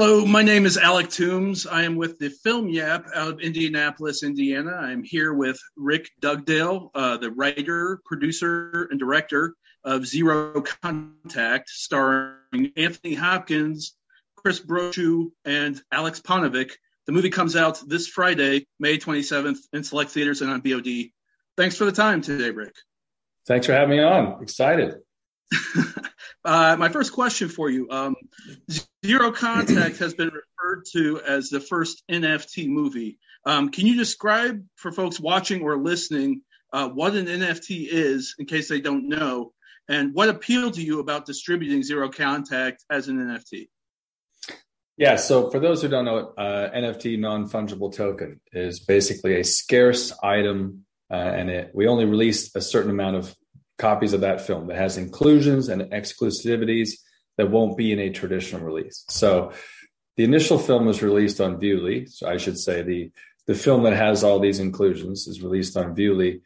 Hello, my name is Alec Toombs. I am with the Film Yap out of Indianapolis, Indiana. I'm here with Rick Dugdale, uh, the writer, producer, and director of Zero Contact, starring Anthony Hopkins, Chris Brochu, and Alex Paunovic. The movie comes out this Friday, May 27th, in select theaters and on VOD. Thanks for the time today, Rick. Thanks for having me on. Excited. Uh, my first question for you um, Zero Contact has been referred to as the first NFT movie. Um, can you describe for folks watching or listening uh, what an NFT is, in case they don't know, and what appealed to you about distributing Zero Contact as an NFT? Yeah, so for those who don't know, uh, NFT non fungible token is basically a scarce item, uh, and it, we only release a certain amount of copies of that film that has inclusions and exclusivities that won't be in a traditional release. So the initial film was released on Vuele. So I should say the the film that has all these inclusions is released on Vuele.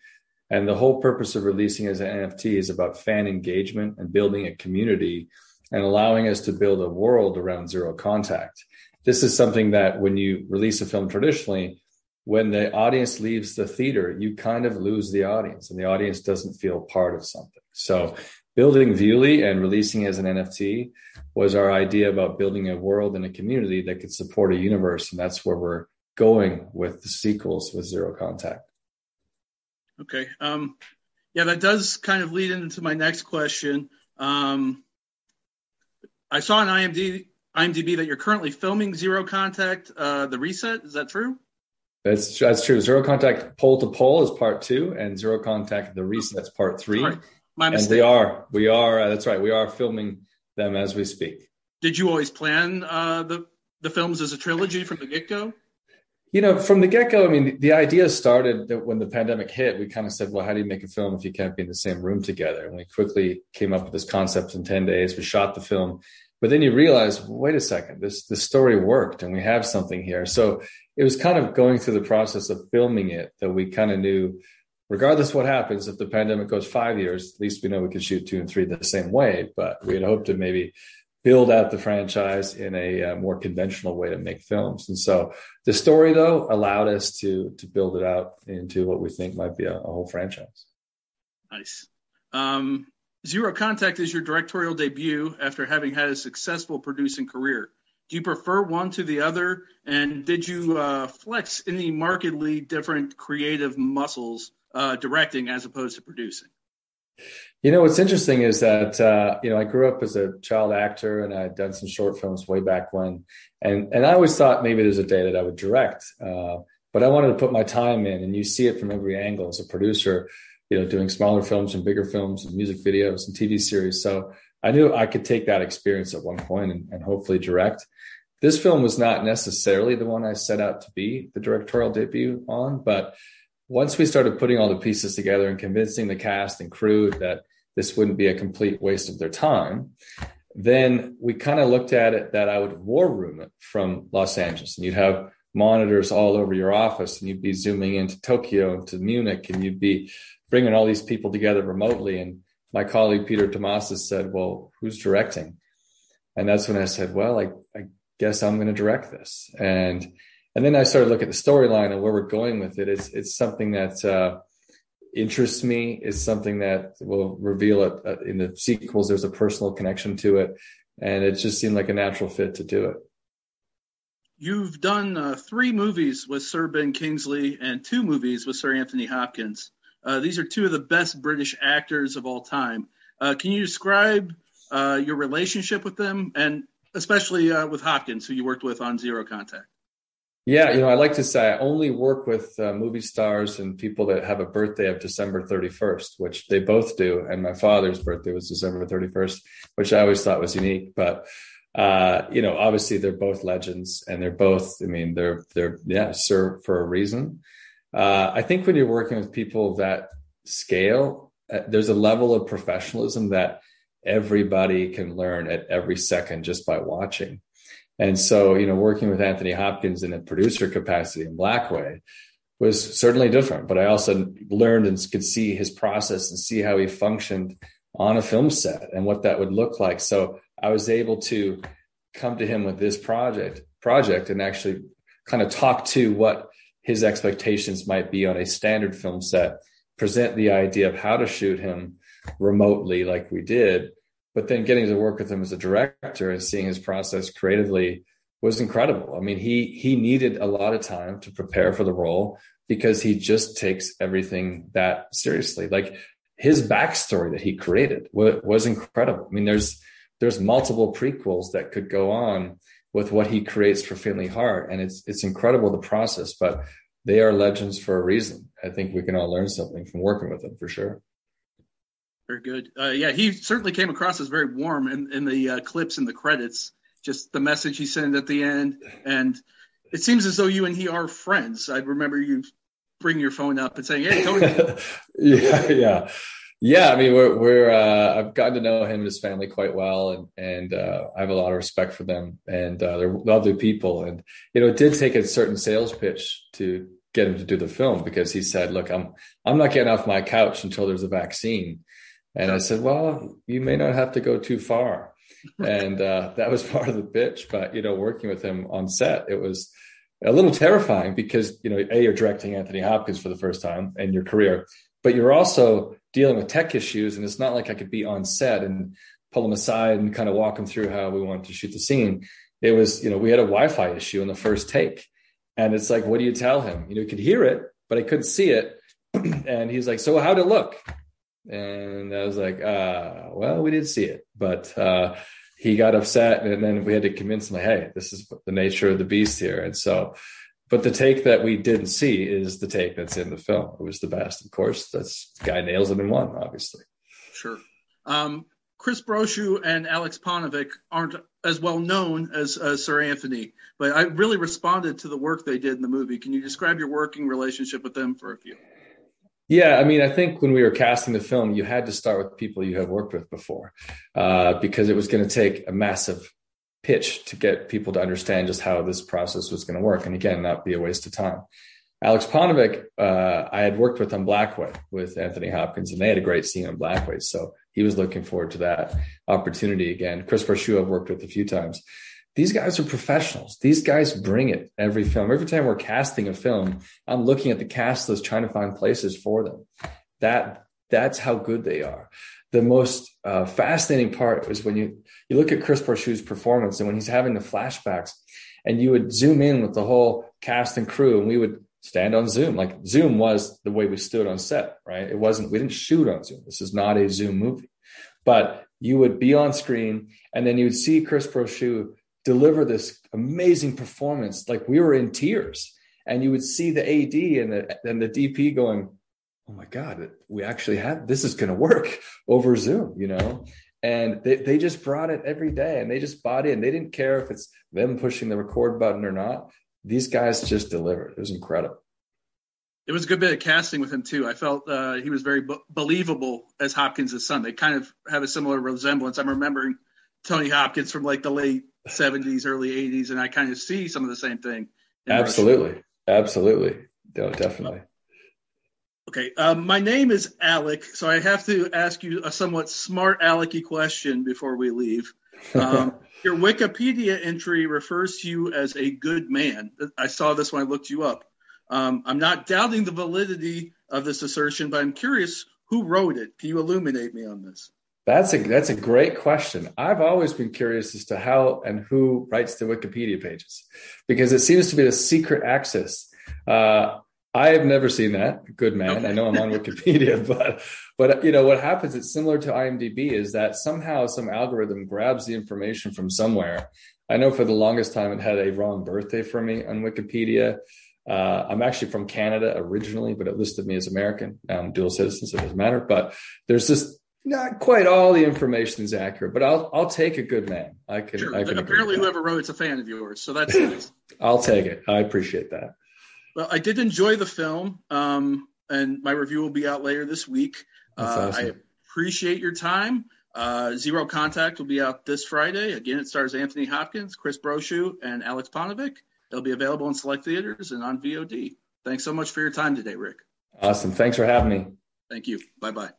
And the whole purpose of releasing as an NFT is about fan engagement and building a community and allowing us to build a world around zero contact. This is something that when you release a film traditionally, when the audience leaves the theater, you kind of lose the audience and the audience doesn't feel part of something. So building Vuele and releasing as an NFT was our idea about building a world and a community that could support a universe. And that's where we're going with the sequels with Zero Contact. Okay. Um, yeah, that does kind of lead into my next question. Um, I saw on IMDb, IMDb that you're currently filming Zero Contact, uh, the reset. Is that true? That's that's true. Zero Contact Pole to Pole is part two, and Zero Contact the Reset's part three. Sorry, my mistake. And we are we are uh, that's right. We are filming them as we speak. Did you always plan uh, the the films as a trilogy from the get go? You know, from the get go, I mean, the, the idea started that when the pandemic hit, we kind of said, well, how do you make a film if you can't be in the same room together? And we quickly came up with this concept in 10 days. We shot the film, but then you realize, wait a second, this, this story worked and we have something here. So it was kind of going through the process of filming it that we kind of knew, regardless what happens, if the pandemic goes five years, at least we know we can shoot two and three the same way. But we had hoped to maybe build out the franchise in a uh, more conventional way to make films. And so the story, though, allowed us to to build it out into what we think might be a, a whole franchise. Nice. Um, Zero Contact is your directorial debut after having had a successful producing career. Do you prefer one to the other? And did you uh, flex any markedly different creative muscles uh, directing as opposed to producing? You know, what's interesting is that, uh, you know, I grew up as a child actor and I'd done some short films way back when. And, and I always thought maybe there's a day that I would direct. Uh, but I wanted to put my time in and you see it from every angle as a producer, you know, doing smaller films and bigger films and music videos and TV series. So I knew I could take that experience at one point and, and hopefully direct. This film was not necessarily the one I set out to be the directorial debut on, but once we started putting all the pieces together and convincing the cast and crew that this wouldn't be a complete waste of their time, then we kind of looked at it that I would war room it from Los Angeles and you'd have monitors all over your office and you'd be zooming into Tokyo and to Munich and you'd be bringing all these people together remotely. And my colleague Peter Tomasi said, well, who's directing? And that's when I said, well, I, I guess I'm going to direct this. And and then I started looking at the storyline and where we're going with it. It's it's something that uh, interests me. It's something that will reveal it uh, in the sequels. There's a personal connection to it, and it just seemed like a natural fit to do it. You've done uh, three movies with Sir Ben Kingsley and two movies with Sir Anthony Hopkins. Uh, these are two of the best British actors of all time. Uh, can you describe uh, your relationship with them, and especially with Hopkins, who you worked with on Zero Contact? Yeah, you know, I like to say I only work with uh, movie stars and people that have a birthday of December 31st, which they both do. And my father's birthday was December 31st, which I always thought was unique. But uh, you know, obviously they're both legends, and they're both. I mean, they're they're yeah, sir for a reason. Uh, I think when you're working with people that scale, uh, there's a level of professionalism that everybody can learn at every second just by watching. And so, you know, working with Anthony Hopkins in a producer capacity in Blackway was certainly different. But I also learned and could see his process and see how he functioned on a film set and what that would look like. So I was able to come to him with this project project and actually kind of talk to what his expectations might be on a standard film set, present the idea of how to shoot him remotely like we did, but then getting to work with him as a director and seeing his process creatively was incredible. I mean, he he needed a lot of time to prepare for the role because he just takes everything that seriously. Like his backstory that he created was, was incredible. I mean, there's there's multiple prequels that could go on with what he creates for Finley Hart, and it's it's incredible the process. But they are legends for a reason. I think we can all learn something from working with them for sure. Very good. Uh, yeah, he certainly came across as very warm in, in the uh, clips and the credits. Just the message he sent at the end, and it seems as though you and he are friends. I remember you bring your phone up and saying, "Hey, Tony." yeah, yeah, yeah. I mean, we're we're uh, I've gotten to know him and his family quite well, and and uh, I have a lot of respect for them, and uh, they're lovely people. And you know, it did take a certain sales pitch to get him to do the film because he said, "Look, I'm I'm not getting off my couch until there's a vaccine." And I said, well, you may not have to go too far. and uh, that was part of the pitch. But, you know, working with him on set, it was a little terrifying because, you know, A, you're directing Anthony Hopkins for the first time in your career, but you're also dealing with tech issues. And it's not like I could be on set and pull him aside and kind of walk him through how we wanted to shoot the scene. It was, you know, we had a Wi Fi issue in the first take. And it's like, what do you tell him? You know, he could hear it, but I couldn't see it. and he's like, so how'd it look? And I was like, uh, well, we did see it, but uh, he got upset, and then we had to convince him, like, hey, this is the nature of the beast here. And so, but the take that we didn't see is the take that's in the film. It was the best, of course. That's guy nails it in one, obviously. Sure. Um, Chris Brochu and Alex Paunovic aren't as well known as uh, Sir Anthony, but I really responded to the work they did in the movie. Can you describe your working relationship with them for a few? Yeah, I mean, I think when we were casting the film, you had to start with people you have worked with before, uh, because it was going to take a massive pitch to get people to understand just how this process was going to work, and again, not be a waste of time. Alex Paunovic, uh, I had worked with on Blackway with Anthony Hopkins, and they had a great scene on Blackway, so he was looking forward to that opportunity again. Chris Brochu I've worked with a few times these guys are professionals. These guys bring it every film. Every time we're casting a film, I'm looking at the cast list trying to find places for them. That that's how good they are. The most uh, fascinating part is when you you look at Chris Brochu's performance and when he's having the flashbacks, and you would zoom in with the whole cast and crew, and we would stand on Zoom. Like Zoom was the way we stood on set, right? It wasn't. We didn't shoot on Zoom. This is not a Zoom movie, but you would be on screen, and then you would see Chris Brochu deliver this amazing performance. Like we were in tears, and you would see the AD and the and the DP going, "Oh my God, we actually have this is going to work over Zoom," you know. And they, they just brought it every day and they just bought in. They didn't care if it's them pushing the record button or not. These guys just delivered. It was incredible. It was a good bit of casting with him too. I felt uh, he was very b- believable as Hopkins' son. They kind of have a similar resemblance. I'm remembering Tony Hopkins from like the late 70s, early 80s, and I kind of see some of the same thing. Absolutely. Russia. Absolutely. No, definitely. Okay. Um, my name is Alec, so I have to ask you a somewhat smart Alecky question before we leave. Um, your Wikipedia entry refers to you as a good man. I saw this when I looked you up. Um, I'm not doubting the validity of this assertion, but I'm curious who wrote it. Can you illuminate me on this? That's a that's a great question. I've always been curious as to how and who writes the Wikipedia pages, because it seems to be the secret access. Uh, I have never seen that. Good man. I know I'm on Wikipedia, but but you know what happens? It's similar to IMDb. Is that somehow some algorithm grabs the information from somewhere? I know for the longest time it had a wrong birthday for me on Wikipedia. Uh, I'm actually from Canada originally, but it listed me as American. I'm dual citizen, so it doesn't matter. But there's this not quite all the information is accurate, but I'll I'll take a good man. I can. Sure. I can Apparently, whoever wrote it's a fan of yours, so that's nice. I'll take it. I appreciate that. Well, I did enjoy the film, um, and my review will be out later this week. Uh, awesome. I appreciate your time. Uh, Zero Contact will be out this Friday. Again, it stars Anthony Hopkins, Chris Brochu, and Alex Paunovic. It'll be available in select theaters and on VOD. Thanks so much for your time today, Rick. Awesome. Thanks for having me. Thank you. Bye bye.